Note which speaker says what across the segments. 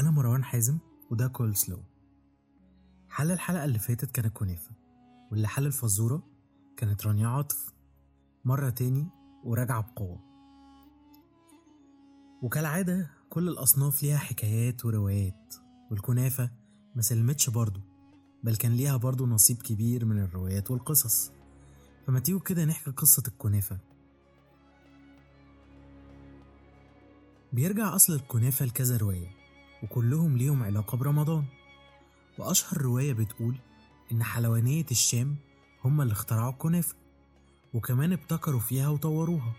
Speaker 1: أنا مروان حازم وده كول سلو. حل الحلقة اللي فاتت كانت كنافة واللي حل الفزورة كانت رانيا عاطف. مرة تاني وراجعة بقوة. وكالعادة كل الأصناف ليها حكايات وروايات والكنافة ما سلمتش برضه بل كان ليها برضه نصيب كبير من الروايات والقصص. فما تيجوا كده نحكي قصة الكنافة. بيرجع أصل الكنافة لكذا رواية. وكلهم ليهم علاقة برمضان. وأشهر رواية بتقول إن حلوانية الشام هم اللي اخترعوا الكنافة وكمان ابتكروا فيها وطوروها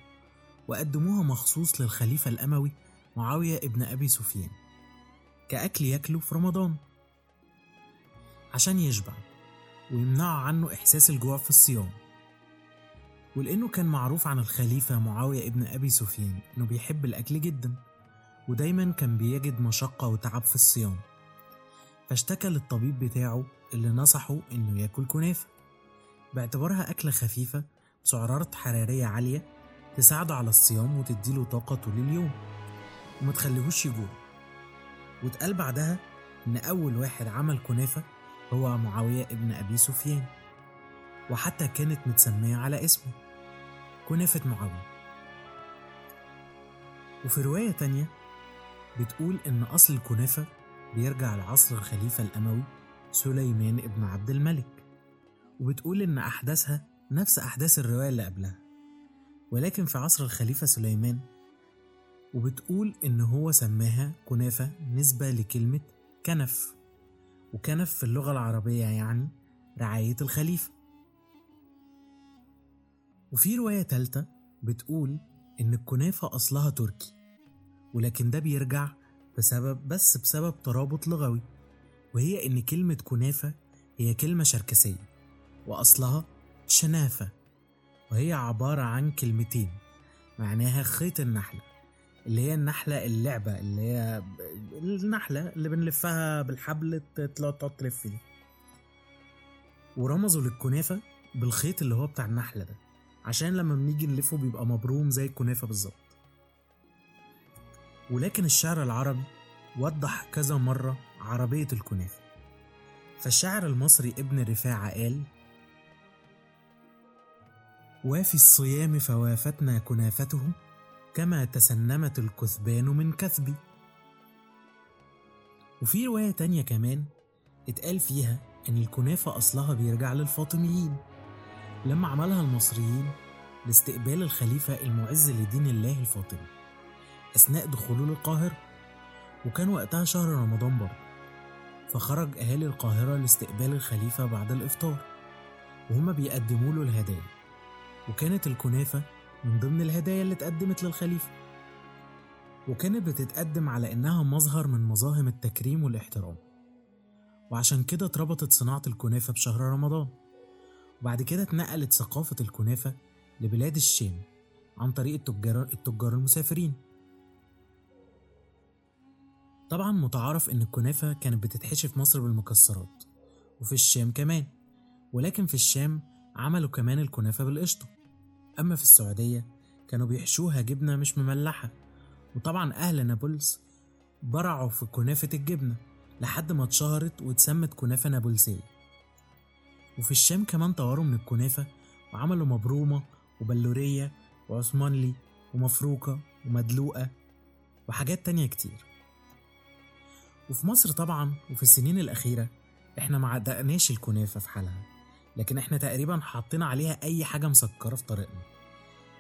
Speaker 1: وقدموها مخصوص للخليفة الأموي معاوية ابن أبي سفيان كأكل ياكله في رمضان. عشان يشبع ويمنعوا عنه إحساس الجوع في الصيام. ولأنه كان معروف عن الخليفة معاوية ابن أبي سفيان إنه بيحب الأكل جدا. ودايما كان بيجد مشقة وتعب في الصيام. فاشتكى للطبيب بتاعه اللي نصحه إنه ياكل كنافة. باعتبارها أكلة خفيفة بسعرات حرارية عالية تساعده على الصيام وتديله طاقة طول اليوم ومتخليهوش يجوع. واتقال بعدها إن أول واحد عمل كنافة هو معاوية ابن أبي سفيان وحتى كانت متسمية على اسمه كنافة معاوية. وفي رواية تانية بتقول إن أصل الكنافة بيرجع لعصر الخليفة الأموي سليمان ابن عبد الملك وبتقول إن أحداثها نفس أحداث الرواية اللي قبلها ولكن في عصر الخليفة سليمان وبتقول إن هو سماها كنافة نسبة لكلمة كنف وكنف في اللغة العربية يعني رعاية الخليفة. وفي رواية تالتة بتقول إن الكنافة أصلها تركي. ولكن ده بيرجع بسبب بس بسبب ترابط لغوي وهي إن كلمة كنافة هي كلمة شركسية وأصلها شنافة وهي عبارة عن كلمتين معناها خيط النحلة اللي هي النحلة اللعبة اللي هي النحلة اللي بنلفها بالحبل تقعد تلف دي ورمزوا للكنافة بالخيط اللي هو بتاع النحلة ده عشان لما بنيجي نلفه بيبقى مبروم زي الكنافة بالظبط. ولكن الشعر العربي وضح كذا مرة عربية الكنافة فالشاعر المصري ابن رفاعة قال وفي الصيام فوافتنا كنافته كما تسنمت الكثبان من كثبي. وفي رواية تانية كمان اتقال فيها إن الكنافة أصلها بيرجع للفاطميين لما عملها المصريين لاستقبال الخليفة المعز لدين الله الفاطمي. أثناء دخوله للقاهرة وكان وقتها شهر رمضان برضه. فخرج أهالي القاهرة لاستقبال الخليفة بعد الإفطار وهما بيقدموا له الهدايا. وكانت الكنافة من ضمن الهدايا اللي اتقدمت للخليفة. وكانت بتتقدم على إنها مظهر من مظاهر التكريم والإحترام. وعشان كده اتربطت صناعة الكنافة بشهر رمضان. وبعد كده اتنقلت ثقافة الكنافة لبلاد الشام عن طريق التجار, التجار المسافرين. طبعا متعارف إن الكنافة كانت بتتحشي في مصر بالمكسرات وفي الشام كمان ولكن في الشام عملوا كمان الكنافة بالقشطة. أما في السعودية كانوا بيحشوها جبنة مش مملحة وطبعا أهل نابلس برعوا في كنافة الجبنة لحد ما اتشهرت واتسمت كنافة نابلسية. وفي الشام كمان طوروا من الكنافة وعملوا مبرومة وبلورية وعثمانلي ومفروكة ومدلوقة وحاجات تانية كتير. وفي مصر طبعا وفي السنين الأخيرة إحنا ما عتقناش الكنافة في حالها. لكن إحنا تقريبا حطينا عليها أي حاجة مسكرة في طريقنا.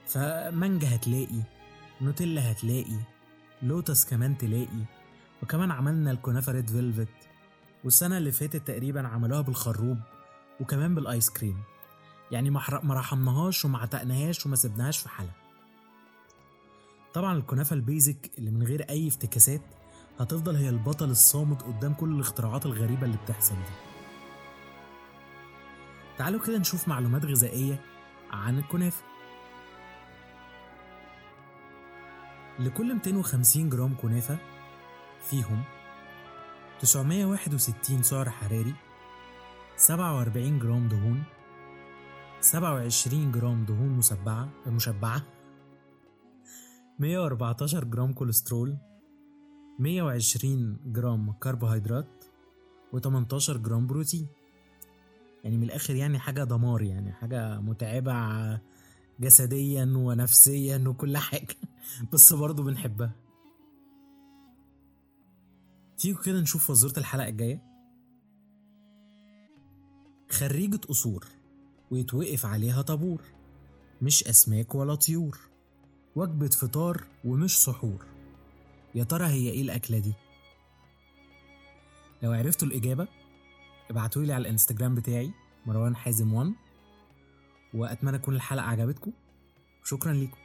Speaker 1: فمانجا هتلاقي نوتيلا هتلاقي لوتس كمان تلاقي وكمان عملنا الكنافة red velvet والسنة اللي فاتت تقريبا عملوها بالخروب وكمان بال ice cream. يعني ما رحمناهاش وما عتقناهاش وما سبناهاش في حالها. طبعا الكنافة البيزك اللي من غير أي افتكاسات هتفضل هي البطل الصامت قدام كل الاختراعات الغريبة اللي بتحصل دي. تعالوا كده نشوف معلومات غذائية عن الكنافة. لكل 250 جرام كنافة فيهم 961 سعر حراري 47 جرام دهون 27 جرام دهون مشبعة مشبعة 114 جرام كوليسترول 120 جرام كربوهيدرات و18 جرام بروتين. يعني من الآخر يعني حاجة دمار يعني حاجة متعبة جسديا ونفسيا وكل حاجة بس برضه بنحبها. تيجوا كده نشوف وزورة الحلقة الجاية. خريجة قصور ويتوقف عليها طابور مش أسماك ولا طيور وجبة فطار ومش سحور. يا ترى هي إيه الأكلة دي؟ لو عرفتوا الإجابة ابعتولي على الإنستجرام بتاعي مروان حازم 1 وأتمنى تكون الحلقة عجبتكم وشكرا ليكم